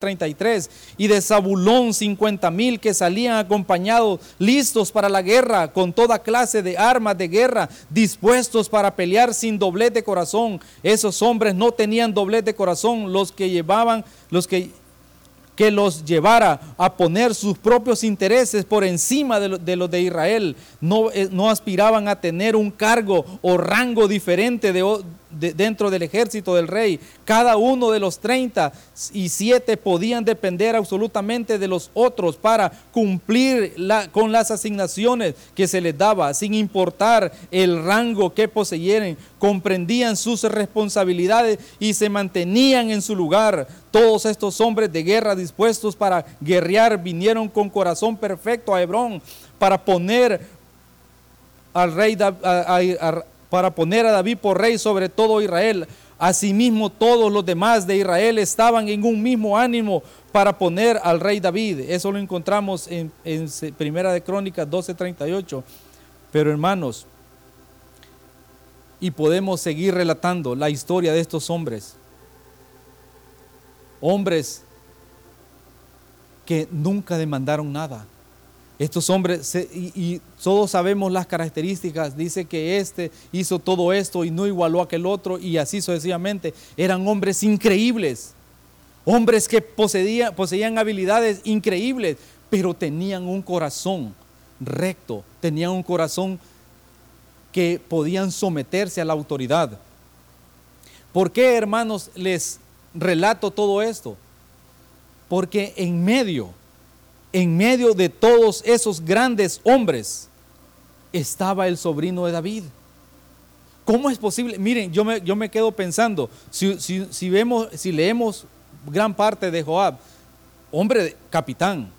33 y de Zabulón 50 mil que salían acompañados, listos para la guerra, con toda clase de armas de guerra, dispuestos para pelear sin doblez de corazón. Esos hombres no tenían doblez de corazón, los que llevaban, los que que los llevara a poner sus propios intereses por encima de los de, Israel. No, eh, no, aspiraban a tener un cargo o rango diferente de, dentro del ejército del rey. Cada uno de los 37 podían depender absolutamente de los otros para cumplir con las asignaciones que se les daba, sin importar el rango que poseyeran. Comprendían sus responsabilidades y se mantenían en su lugar. Todos estos hombres de guerra dispuestos para guerrear vinieron con corazón perfecto a Hebrón para poner al rey a, para poner a David por rey sobre todo Israel. Asimismo, todos los demás de Israel estaban en un mismo ánimo para poner al rey David. Eso lo encontramos en, Primera de Crónicas 12:38. Pero hermanos, y podemos seguir relatando la historia de estos hombres. Hombres que nunca demandaron nada estos hombres, y, todos sabemos las características, dice que este hizo todo esto y no igualó a aquel otro y así sucesivamente. Eran hombres increíbles, hombres que poseían, poseían habilidades increíbles, pero tenían un corazón recto, tenían un corazón que podían someterse a la autoridad. ¿Por qué, hermanos, les relato todo esto? Porque en medio en medio de todos esos grandes hombres estaba el sobrino de David. ¿Cómo es posible? Miren, yo me, yo me quedo pensando, si, vemos, si leemos gran parte de Joab, hombre capitán,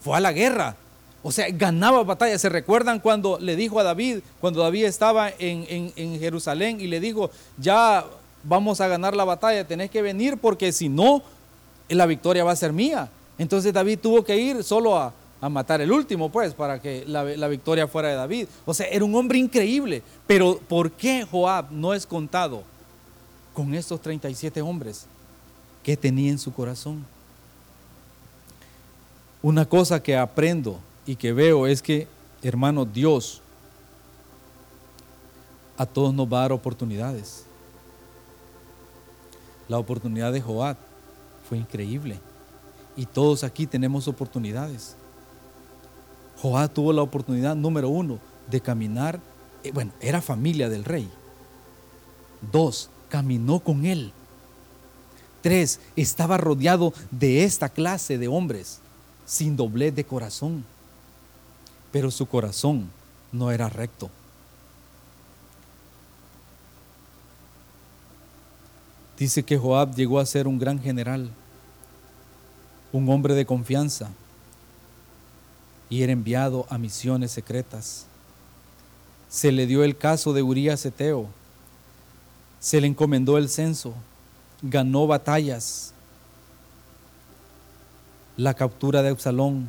fue a la guerra, o sea, ganaba batalla. ¿Se recuerdan cuando le dijo a David, cuando David estaba en, en, Jerusalén y le dijo, ya vamos a ganar la batalla, tenés que venir porque si no, la victoria va a ser mía. Entonces David tuvo que ir solo a, matar el último, pues, para que la, victoria fuera de David. O sea, era un hombre increíble. Pero ¿por qué Joab no es contado con estos 37 hombres que tenía en su corazón? Una cosa que aprendo y que veo es que, hermano, Dios a todos nos va a dar oportunidades. La oportunidad de Joab fue increíble. Y todos aquí tenemos oportunidades. Joab tuvo la oportunidad número uno de caminar, eh, bueno, era familia del rey. Dos, caminó con él. Tres, estaba rodeado de esta clase de hombres sin doblez de corazón. Pero su corazón no era recto. Dice que Joab llegó a ser un gran general un hombre de confianza y era enviado a misiones secretas. Se le dio el caso de Urías Eteo, se le encomendó el censo, ganó batallas, la captura de Absalón.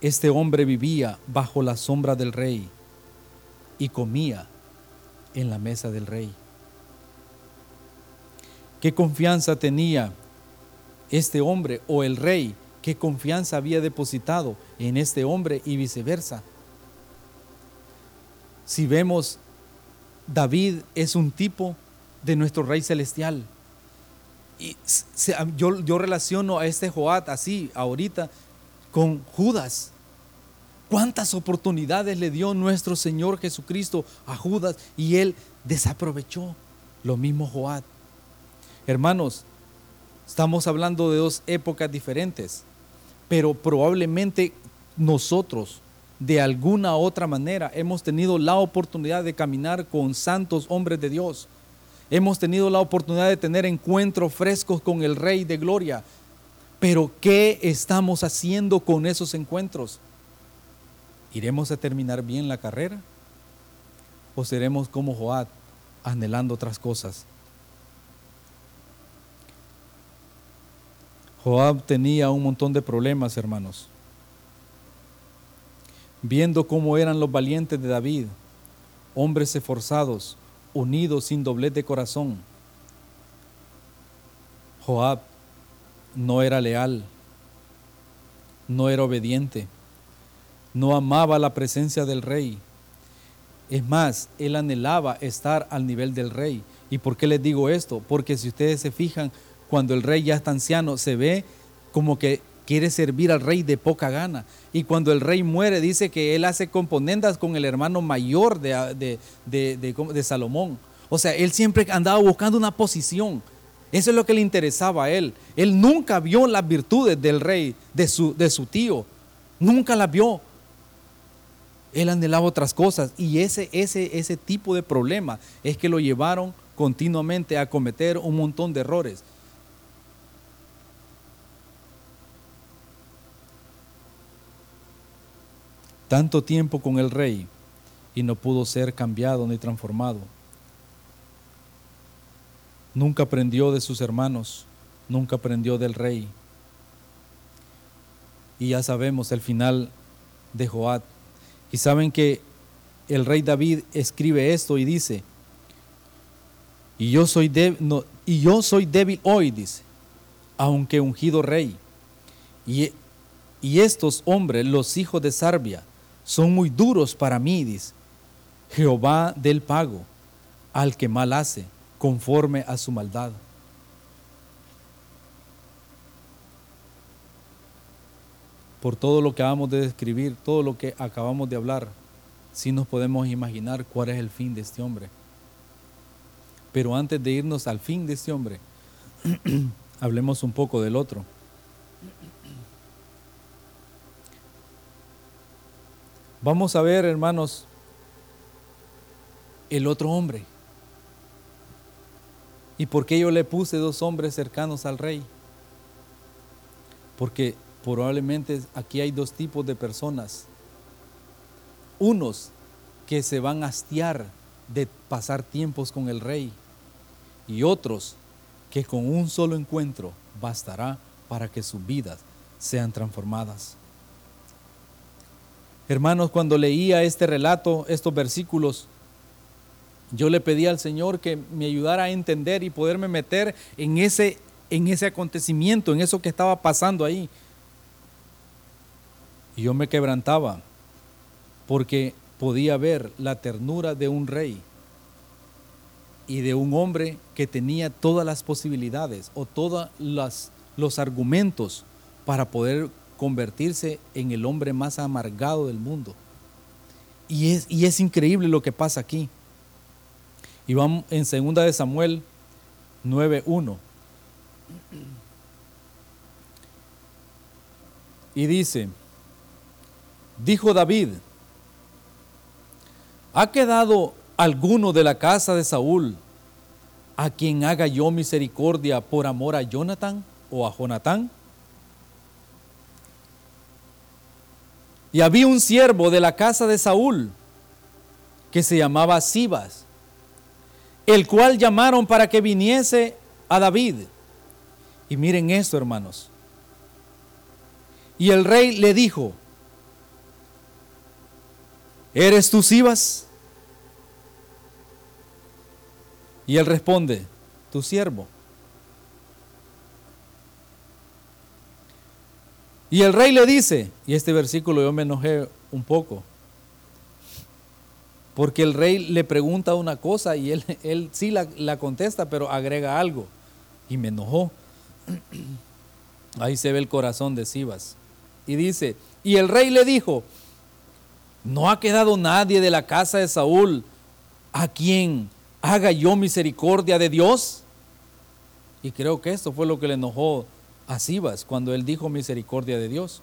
Este hombre vivía bajo la sombra del rey y comía en la mesa del rey. ¿Qué confianza tenía este hombre o el rey, qué confianza había depositado en este hombre y viceversa. Si vemos, David es un tipo de nuestro rey celestial. Y yo, yo relaciono a este Joat así, ahorita, con Judas. ¿Cuántas oportunidades le dio nuestro Señor Jesucristo a Judas y él desaprovechó? Lo mismo Joat. Hermanos, Estamos hablando de dos épocas diferentes, pero probablemente nosotros de alguna otra manera hemos tenido la oportunidad de caminar con santos hombres de Dios. Hemos tenido la oportunidad de tener encuentros frescos con el Rey de Gloria. Pero ¿qué estamos haciendo con esos encuentros? ¿Iremos a terminar bien la carrera? ¿O seremos como Joad, anhelando otras cosas? Joab tenía un montón de problemas, hermanos. Viendo cómo eran los valientes de David, hombres esforzados, unidos sin doblez de corazón, Joab no era leal, no era obediente, no amaba la presencia del rey. Es más, él anhelaba estar al nivel del rey. ¿Y por qué les digo esto? Porque si ustedes se fijan, cuando el rey ya está anciano, se ve como que quiere servir al rey de poca gana. Y cuando el rey muere, dice que él hace componendas con el hermano mayor de, de, Salomón. O sea, él siempre andaba buscando una posición. Eso es lo que le interesaba a él. Él nunca vio las virtudes del rey, de su, de su tío. Nunca las vio. Él anhelaba otras cosas. Y ese, ese, ese tipo de problema es que lo llevaron continuamente a cometer un montón de errores. Tanto tiempo con el rey y no pudo ser cambiado ni transformado. Nunca aprendió de sus hermanos, nunca aprendió del rey. Y ya sabemos el final de Joab. Y saben que el rey David escribe esto y dice, y yo soy, débil, y yo soy débil hoy, dice, aunque ungido rey. Y, y estos hombres, los hijos de Sarbia, son muy duros para mí, dice. Jehová del pago al que mal hace, conforme a su maldad. Por todo lo que acabamos de describir, todo lo que acabamos de hablar, si nos podemos imaginar cuál es el fin de este hombre. Pero antes de irnos al fin de este hombre, hablemos un poco del otro. Vamos a ver, hermanos, el otro hombre. ¿Y por qué yo le puse dos hombres cercanos al rey? Porque probablemente aquí hay dos tipos de personas. Unos que se van a hastiar de pasar tiempos con el rey y otros que con un solo encuentro bastará para que sus vidas sean transformadas. Hermanos, cuando leía este relato, estos versículos, yo le pedí al Señor que me ayudara a entender y poderme meter en ese, en ese acontecimiento, en eso que estaba pasando ahí. Y yo me quebrantaba porque podía ver la ternura de un rey y de un hombre que tenía todas las posibilidades o todos los argumentos para poder convertirse en el hombre más amargado del mundo. Y es, y es increíble lo que pasa aquí. Y vamos en 2 de Samuel 9.1. Y dice, dijo David, ¿ha quedado alguno de la casa de Saúl a quien haga yo misericordia por amor a Jonathan o a Jonatán? Y había un siervo de la casa de Saúl que se llamaba Sibas, el cual llamaron para que viniese a David. Y miren esto, hermanos. Y el rey le dijo, ¿eres tú Sibas? Y él responde, tu siervo. Y el rey le dice, y este versículo yo me enojé un poco, porque el rey le pregunta una cosa y él, él sí la, la contesta, pero agrega algo. Y me enojó. Ahí se ve el corazón de Sibas. Y dice, y el rey le dijo, no ha quedado nadie de la casa de Saúl a quien haga yo misericordia de Dios. Y creo que esto fue lo que le enojó a Sibas cuando él dijo misericordia de Dios.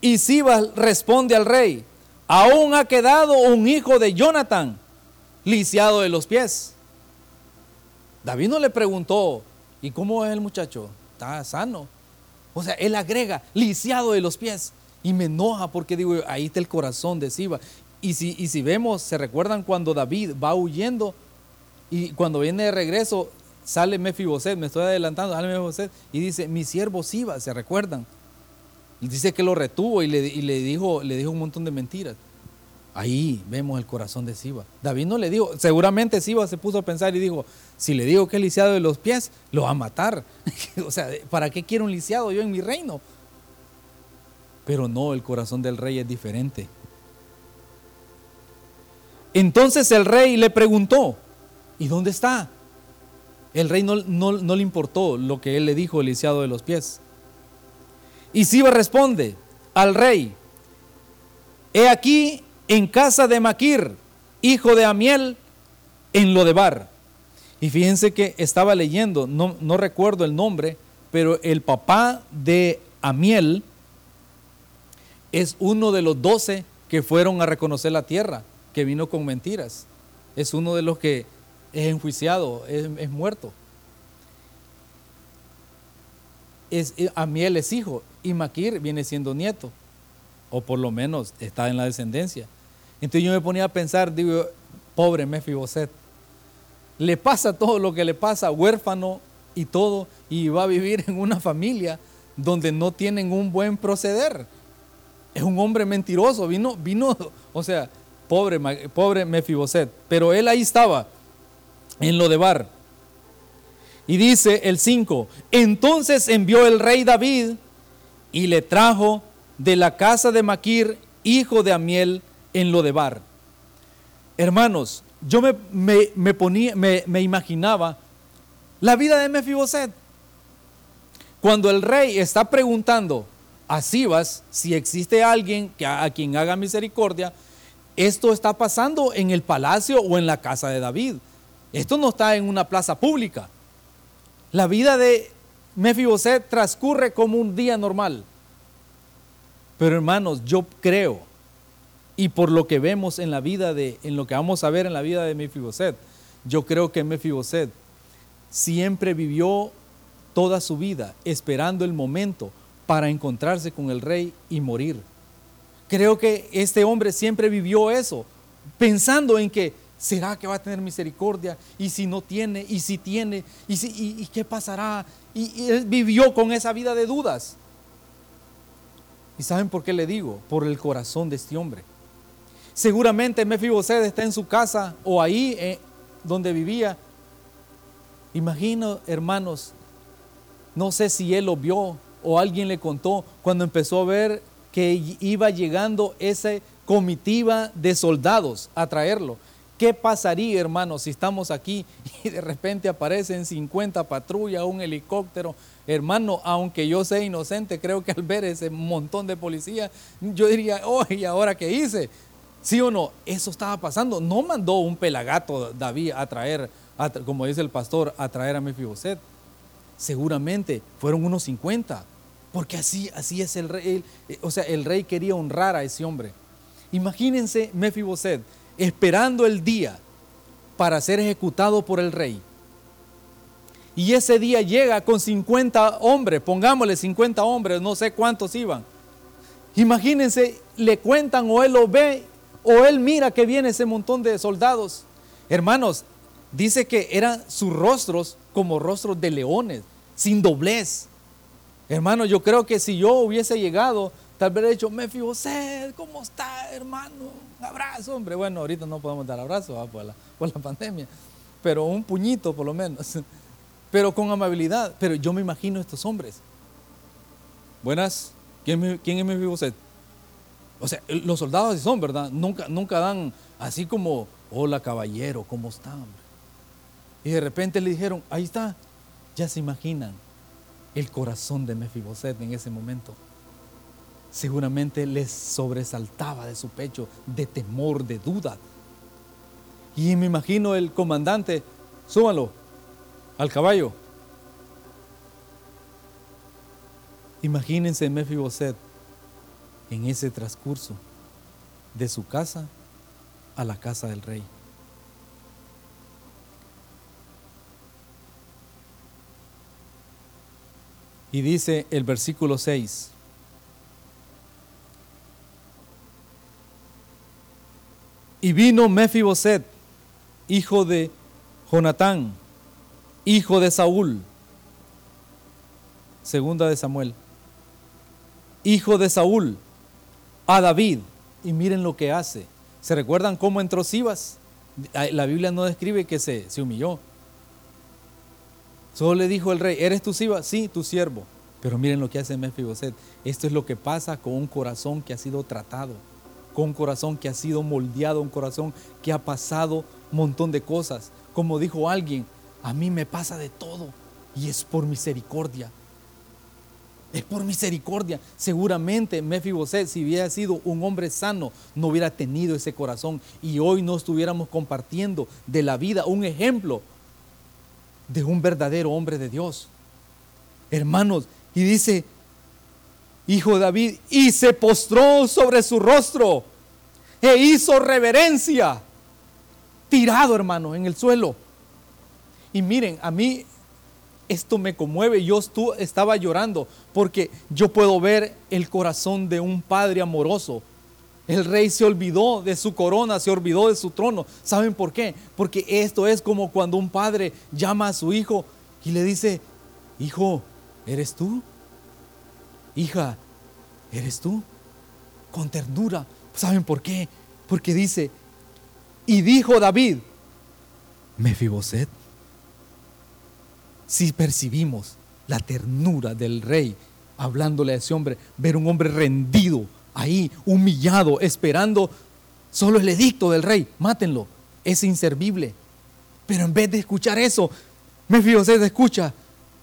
Y Sibas responde al rey, aún ha quedado un hijo de Jonathan, lisiado de los pies. David no le preguntó, ¿y cómo es el muchacho? ¿Está sano? O sea, él agrega, lisiado de los pies. Y me enoja porque digo, ahí está el corazón de Sibas. Y si, y si vemos, se recuerdan cuando David va huyendo y cuando viene de regreso, sale Mefiboset, me estoy adelantando, sale Mefiboset y dice, mi siervo Siba, ¿se recuerdan? Dice que lo retuvo y le, dijo, le dijo un montón de mentiras. Ahí vemos el corazón de Siba. David no le dijo, seguramente Siba se puso a pensar y dijo, si le digo que es lisiado de los pies, lo va a matar. o sea, ¿para qué quiero un lisiado yo en mi reino? Pero no, el corazón del rey es diferente. Entonces el rey le preguntó, ¿y dónde está? El rey no, no le importó lo que él le dijo, el lisiado de los pies. Y Siba responde al rey, he aquí en casa de Maquir, hijo de Amiel, en Lodebar. Y fíjense que estaba leyendo, no, no recuerdo el nombre, pero el papá de Amiel es uno de los doce que fueron a reconocer la tierra, que vino con mentiras. Es uno de los que es enjuiciado, es, muerto. Es, Amiel es hijo y Maquir viene siendo nieto, o por lo menos está en la descendencia. Entonces yo me ponía a pensar, digo, pobre Mefiboset, le pasa todo lo que le pasa, huérfano y todo, y va a vivir en una familia donde no tienen un buen proceder. Es un hombre mentiroso, vino, vino, o sea, pobre, pobre Mefiboset, pero él ahí estaba, en lo de Bar. Y dice el 5, entonces envió el rey David y le trajo de la casa de Maquir, hijo de Amiel, en lo de Bar. Hermanos, yo me, ponía, me, imaginaba la vida de Mefiboset. Cuando el rey está preguntando a Sibas si existe alguien que, a quien haga misericordia, esto está pasando en el palacio o en la casa de David. Esto no está en una plaza pública. La vida de Mefiboset transcurre como un día normal. Pero hermanos, yo creo y por lo que vemos en la vida de, en lo que vamos a ver en la vida de Mefiboset, yo creo que Mefiboset siempre vivió toda su vida esperando el momento para encontrarse con el rey y morir. Creo que este hombre siempre vivió eso, pensando en que será que va a tener misericordia y si no tiene y si tiene y, si, qué pasará. y él vivió con esa vida de dudas. ¿Y saben por qué le digo? Por el corazón de este hombre. Seguramente Mefiboset está en su casa o ahí eh, donde vivía. Imagino, hermanos, no sé si él lo vio o alguien le contó cuando empezó a ver que iba llegando esa comitiva de soldados a traerlo. ¿Qué pasaría, hermanos, si estamos aquí y de repente aparecen 50 patrullas, un helicóptero? Hermano, aunque yo sea inocente, creo que al ver ese montón de policías, yo diría, oh, ¿y ahora qué hice? ¿Sí o no? Eso estaba pasando. No mandó un pelagato David a traer, como dice el pastor, a traer a Mefiboset. Seguramente fueron unos 50. Porque así, así es el rey. o sea, el rey quería honrar a ese hombre. Imagínense Mefiboset esperando el día para ser ejecutado por el rey. Y ese día llega con 50 hombres, pongámosle 50 hombres, no sé cuántos iban. Imagínense, le cuentan o él lo ve o él mira que viene ese montón de soldados. Hermanos, dice que eran sus rostros como rostros de leones, sin doblez. Hermano, yo creo que si yo hubiese llegado, tal vez he dicho, Mefiboset, ¿cómo está, hermano? Un abrazo, hombre. Bueno, ahorita no podemos dar abrazos por, la, por la pandemia, pero un puñito por lo menos. Pero con amabilidad. Pero yo me imagino estos hombres. Buenas, ¿quién, es Mefiboset? O sea, los soldados así son, ¿verdad? Nunca, nunca dan así como, hola caballero, ¿cómo está? Y de repente le dijeron, ahí está. Ya se imaginan el corazón de Mefiboset en ese momento. Seguramente les sobresaltaba de su pecho de temor, de duda. Y me imagino el comandante, súbalo al caballo. Imagínense Mefiboset en ese transcurso de su casa a la casa del rey. Y dice el versículo 6, y vino Mefiboset, hijo de Jonatán, hijo de Saúl, segunda de Samuel, hijo de Saúl, a David y miren lo que hace. ¿Se recuerdan cómo entró Sibas? La Biblia no describe que se, se humilló. Solo le dijo el rey, ¿eres tu Sibas? Sí, tu siervo. Pero miren lo que hace Mefiboset. Esto es lo que pasa con un corazón que ha sido tratado, con un corazón que ha sido moldeado, un corazón que ha pasado un montón de cosas. Como dijo alguien, a mí me pasa de todo y es por misericordia. Es por misericordia. Seguramente Mefiboset, si hubiera sido un hombre sano, no hubiera tenido ese corazón y hoy no estuviéramos compartiendo de la vida un ejemplo de un verdadero hombre de Dios. Hermanos, y dice, hijo David, y se postró sobre su rostro e hizo reverencia, tirado, hermano, en el suelo. Y miren, a mí esto me conmueve. Yo estaba llorando porque yo puedo ver el corazón de un padre amoroso. El rey se olvidó de su corona, se olvidó de su trono. ¿Saben por qué? Porque esto es como cuando un padre llama a su hijo y le dice, hijo, ¿eres tú? Hija, ¿eres tú? Con ternura. ¿Saben por qué? Porque dice, y dijo David, Mefiboset, si percibimos la ternura del rey hablándole a ese hombre, ver un hombre rendido ahí, humillado, esperando solo el edicto del rey, mátenlo, es inservible. Pero en vez de escuchar eso, Mefiboset escucha,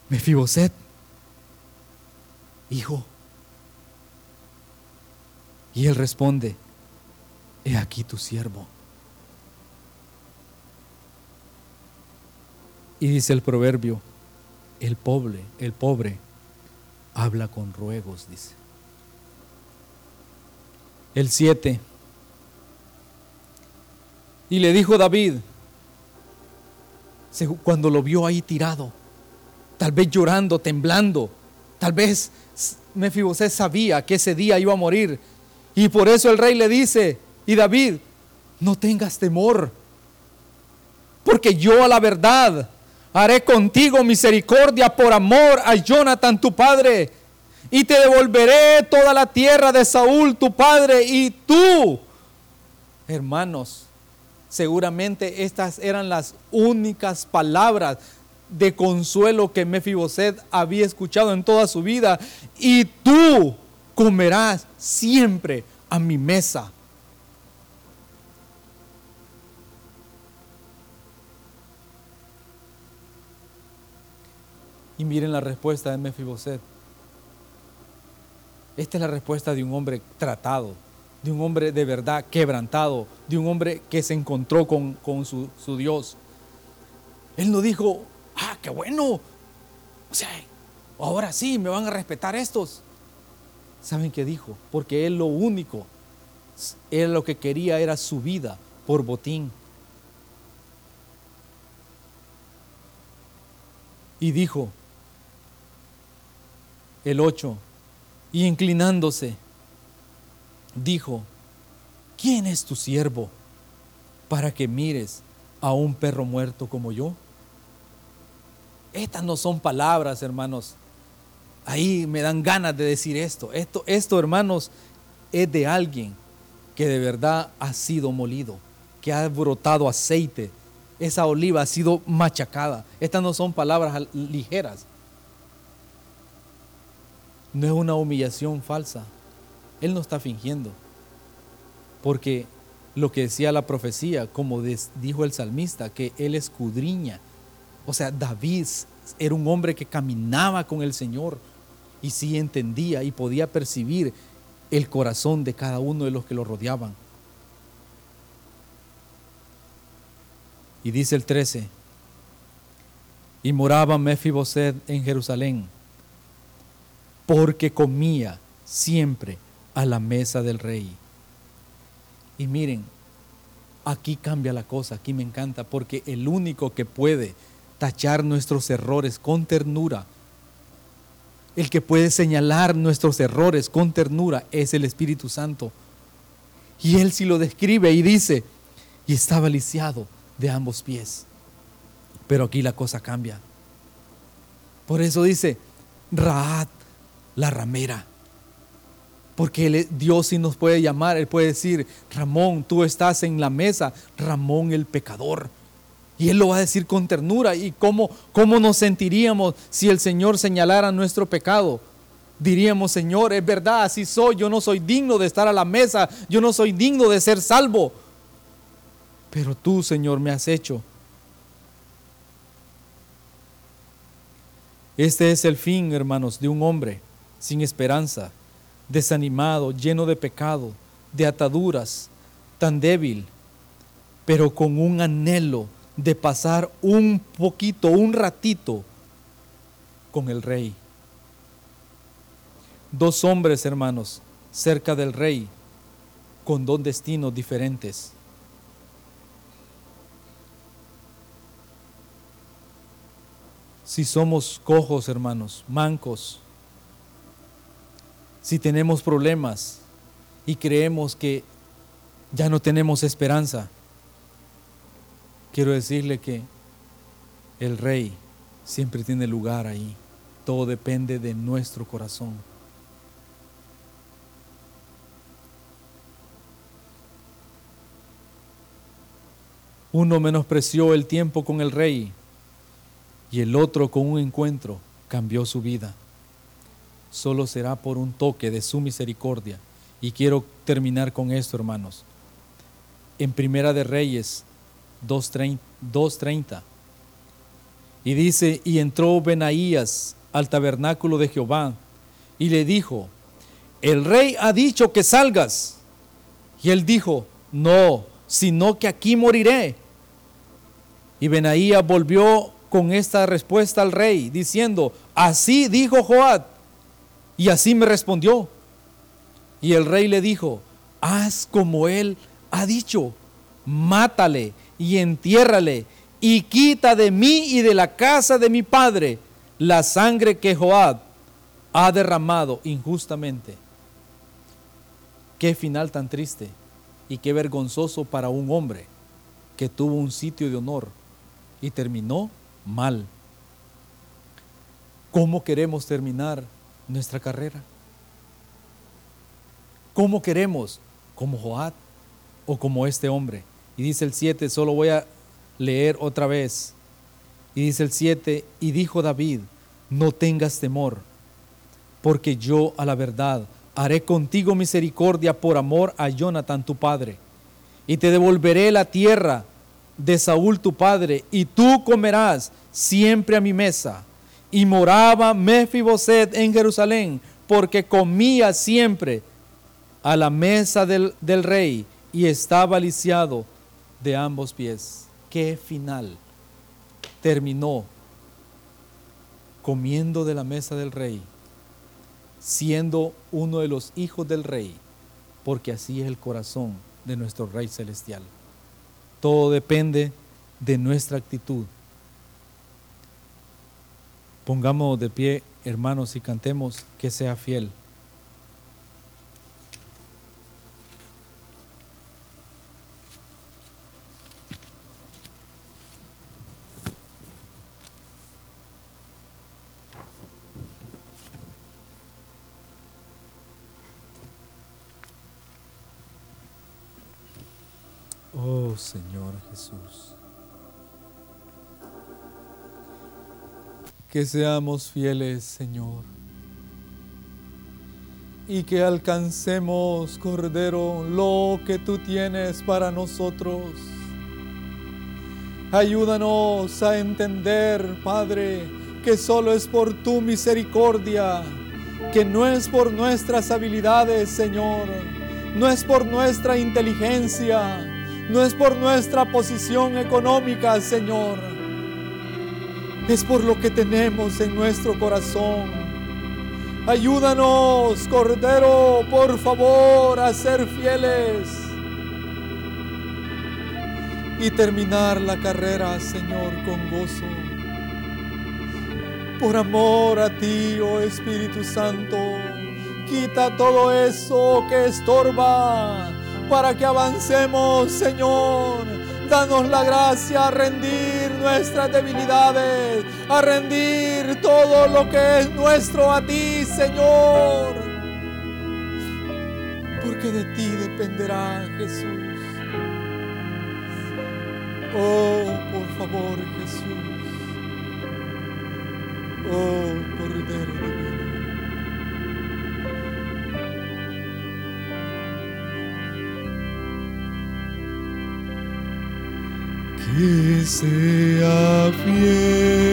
Mefiboset, hijo. Y él responde, he aquí tu siervo. Y dice el proverbio, el pobre, el pobre habla con ruegos, dice. El 7. Y le dijo David, cuando lo vio ahí tirado, tal vez llorando, temblando, tal vez Mefiboset sabía que ese día iba a morir. Y por eso el rey le dice, y David, no tengas temor, porque yo a la verdad haré contigo misericordia por amor a Jonathan tu padre, y te devolveré toda la tierra de Saúl tu padre, y tú, hermanos, seguramente estas eran las únicas palabras de consuelo que Mefiboset había escuchado en toda su vida, y tú comerás siempre a mi mesa. Y miren la respuesta de Mefiboset. Esta es la respuesta de un hombre tratado, de un hombre de verdad quebrantado, de un hombre que se encontró con, su, su, Dios. Él no dijo, ah, qué bueno, o sea, ahora sí, me van a respetar estos. ¿Saben qué dijo? Porque él lo único, él lo que quería era su vida por botín. Y dijo, el 8, y inclinándose, dijo, ¿quién es tu siervo para que mires a un perro muerto como yo? Estas no son palabras, hermanos. Ahí me dan ganas de decir esto. Esto, esto, hermanos, es de alguien que de verdad ha sido molido, que ha brotado aceite. Esa oliva ha sido machacada. Estas no son palabras ligeras no es una humillación falsa. Él no está fingiendo. Porque lo que decía la profecía, como dijo el salmista, que él escudriña. O sea, David era un hombre que caminaba con el Señor y sí entendía y podía percibir el corazón de cada uno de los que lo rodeaban. Y dice el 13, y moraba Mefiboset en Jerusalén porque comía siempre a la mesa del rey. Y miren, aquí cambia la cosa, aquí me encanta, porque el único que puede tachar nuestros errores con ternura, el que puede señalar nuestros errores con ternura es el Espíritu Santo. Y él sí lo describe y dice, y estaba lisiado de ambos pies. Pero aquí la cosa cambia. Por eso dice, Raat la ramera. Porque Dios sí nos puede llamar, Él puede decir, Ramón, tú estás en la mesa, Ramón el pecador. Y Él lo va a decir con ternura. ¿Y cómo, cómo nos sentiríamos si el Señor señalara nuestro pecado? Diríamos, Señor, es verdad, así soy, yo no soy digno de estar a la mesa, yo no soy digno de ser salvo. Pero tú, Señor, me has hecho. Este es el fin, hermanos, de un hombre sin esperanza, desanimado, lleno de pecado, de ataduras, tan débil, pero con un anhelo de pasar un poquito, un ratito con el rey. Dos hombres, hermanos, cerca del rey, con dos destinos diferentes. Si somos cojos, hermanos, mancos, si tenemos problemas y creemos que ya no tenemos esperanza, quiero decirle que el rey siempre tiene lugar ahí. Todo depende de nuestro corazón. Uno menospreció el tiempo con el rey y el otro con un encuentro cambió su vida solo será por un toque de su misericordia. Y quiero terminar con esto, hermanos. En Primera de Reyes 2.30. Y dice, y entró Benaías al tabernáculo de Jehová y le dijo, el rey ha dicho que salgas. Y él dijo, no, sino que aquí moriré. Y Benaías volvió con esta respuesta al rey, diciendo, así dijo Joab, y así me respondió. Y el rey le dijo, haz como él ha dicho, mátale y entiérrale y quita de mí y de la casa de mi padre la sangre que Joab ha derramado injustamente. Qué final tan triste y qué vergonzoso para un hombre que tuvo un sitio de honor y terminó mal. ¿Cómo queremos terminar nuestra carrera? ¿Cómo queremos? ¿Como Joab o como este hombre? Y dice el 7, solo voy a leer otra vez. Y dice el 7, y dijo David, no tengas temor, porque yo a la verdad haré contigo misericordia por amor a Jonathan tu padre, y te devolveré la tierra de Saúl tu padre, y tú comerás siempre a mi mesa y moraba Mefiboset en Jerusalén, porque comía siempre a la mesa del, del rey y estaba lisiado de ambos pies. ¿Qué final? Terminó comiendo de la mesa del rey, siendo uno de los hijos del rey, porque así es el corazón de nuestro Rey Celestial. Todo depende de nuestra actitud Pongamos de pie, hermanos, y cantemos que sea fiel. Oh Señor Jesús. que seamos fieles, Señor. Y que alcancemos, Cordero, lo que tú tienes para nosotros. Ayúdanos a entender, Padre, que solo es por tu misericordia, que no es por nuestras habilidades, Señor, no es por nuestra inteligencia, no es por nuestra posición económica, Señor es por lo que tenemos en nuestro corazón. Ayúdanos, Cordero, por favor, a ser fieles y terminar la carrera, Señor, con gozo. Por amor a ti, oh Espíritu Santo, quita todo eso que estorba para que avancemos, Señor. Danos la gracia a rendir nuestras debilidades, a rendir todo lo que es nuestro a ti, Señor. porque de ti dependerá Jesús. Oh, por favor, Jesús. Oh, Cordero. Que sea fiel,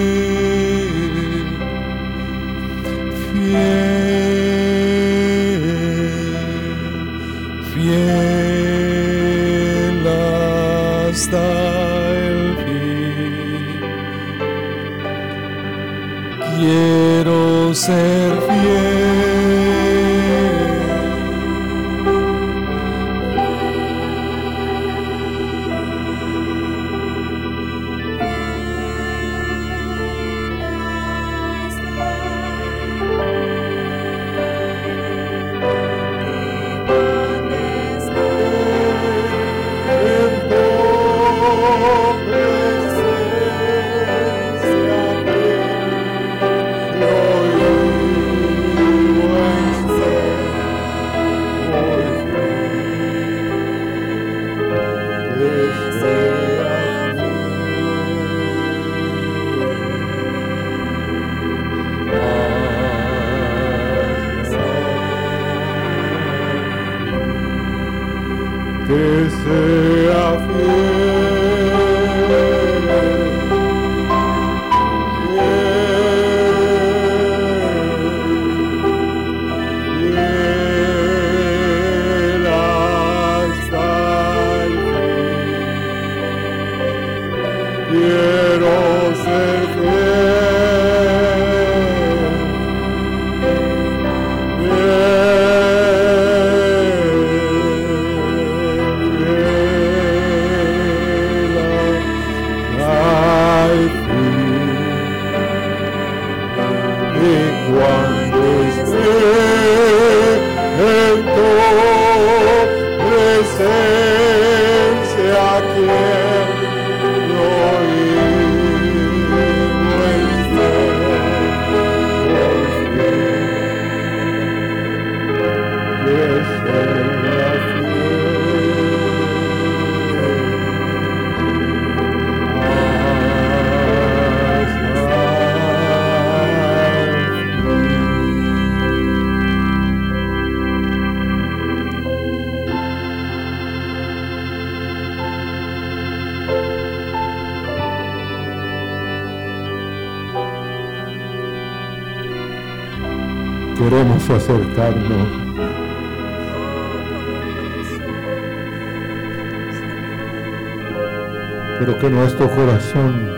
pero que nuestro corazón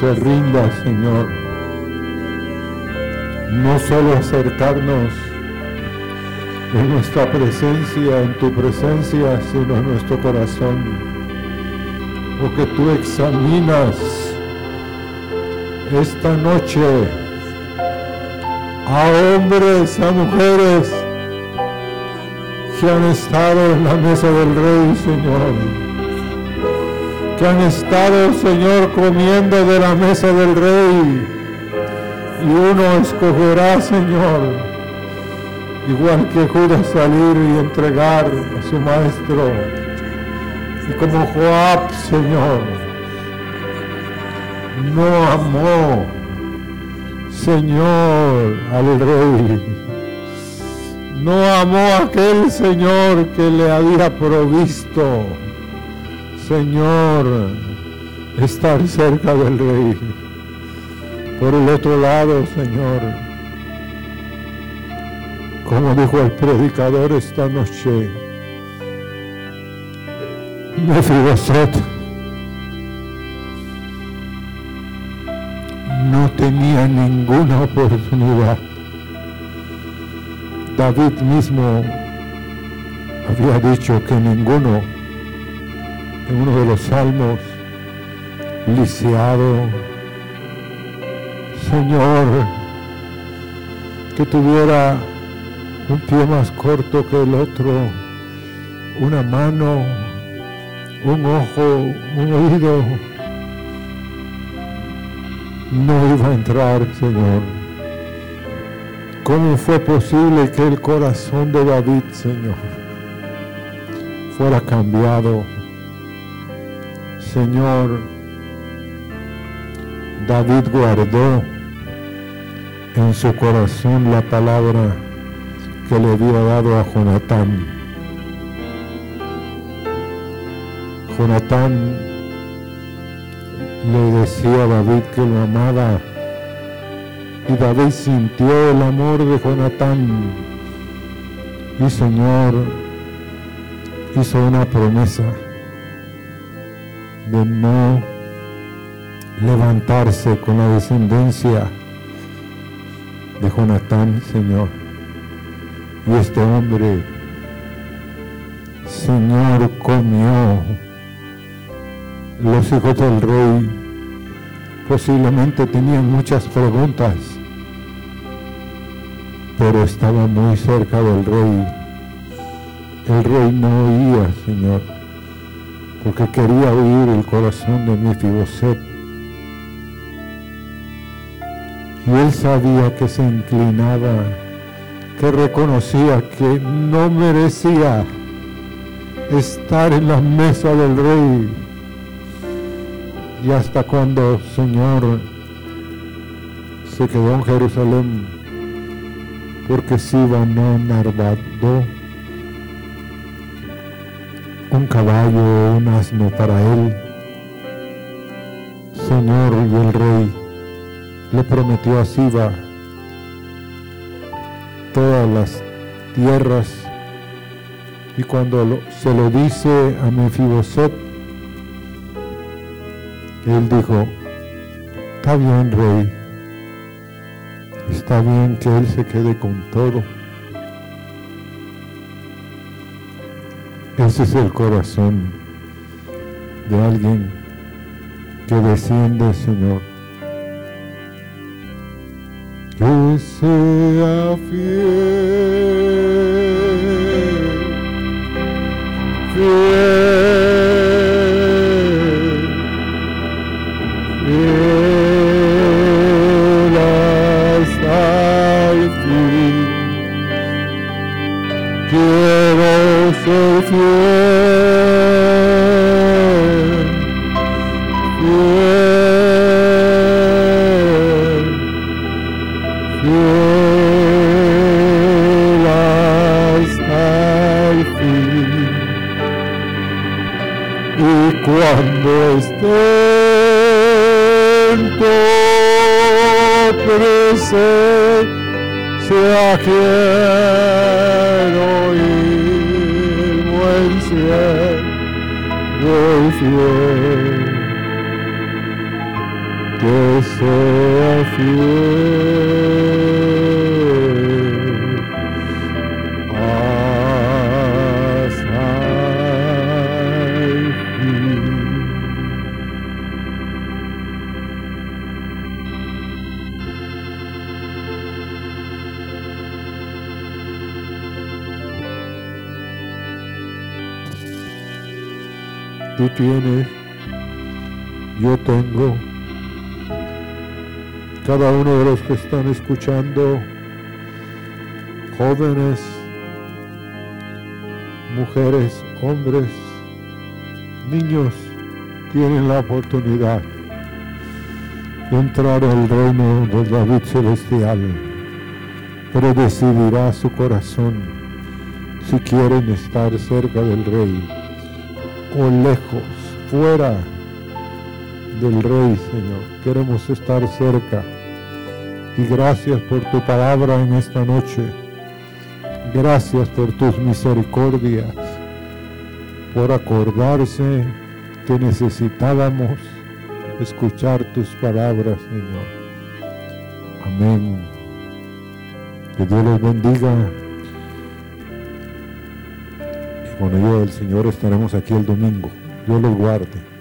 se rinda, Señor. No solo acercarnos en nuestra presencia, en tu presencia, sino en nuestro corazón. Porque tú examinas esta noche a hombres, a mujeres, que han estado en la mesa del Rey, Señor. Que han estado, Señor, comiendo de la mesa del Rey. Y uno escogerá, Señor, igual que Judas salir y entregar a su maestro. Y como Joab, Señor, no amó, Señor, al Rey no amó aquel Señor que le había provisto, Señor, estar cerca del Rey. Por el otro lado, Señor, como dijo el predicador esta noche, Mefiboset ninguna oportunidad. David mismo había dicho que ninguno en uno de los salmos lisiado, Señor, que tuviera un pie más corto que el otro, una mano, un ojo, un oído, no iba a entrar, Señor. ¿Cómo fue posible que el corazón de David, Señor, fuera cambiado? Señor, David guardó en su corazón la palabra que le había dado a Jonatán. Jonatán le decía a David que lo amaba y David sintió el amor de Jonatán. Y Señor hizo una promesa de no levantarse con la descendencia de Jonatán, Señor. Y este hombre, Señor, comió los hijos del rey posiblemente tenían muchas preguntas, pero estaba muy cerca del rey. El rey no oía, Señor, porque quería oír el corazón de Mefiboset. Y él sabía que se inclinaba, que reconocía que no merecía estar en la mesa del rey y hasta cuando Señor se quedó en Jerusalén, porque Siba no narvado un caballo o un asno para él. Señor y el rey le prometió a Siba todas las tierras y cuando se lo dice a Mefiboset él dijo, está bien, rey, está bien que él se quede con todo. Ese es el corazón de alguien que desciende, Señor. Que sea fiel, ela está em fim. E quando estou Cada uno de los que están escuchando, jóvenes, mujeres, hombres, niños, tienen la oportunidad de entrar al reino del David celestial, pero decidirá su corazón si quieren estar cerca del rey o lejos, fuera del Rey, Señor. Queremos estar cerca. Y gracias por tu palabra en esta noche. Gracias por tus misericordias, por acordarse que necesitábamos escuchar tus palabras, Señor. Amén. Que Dios los bendiga. Con ayuda del Señor estaremos aquí el domingo. Dios los guarde.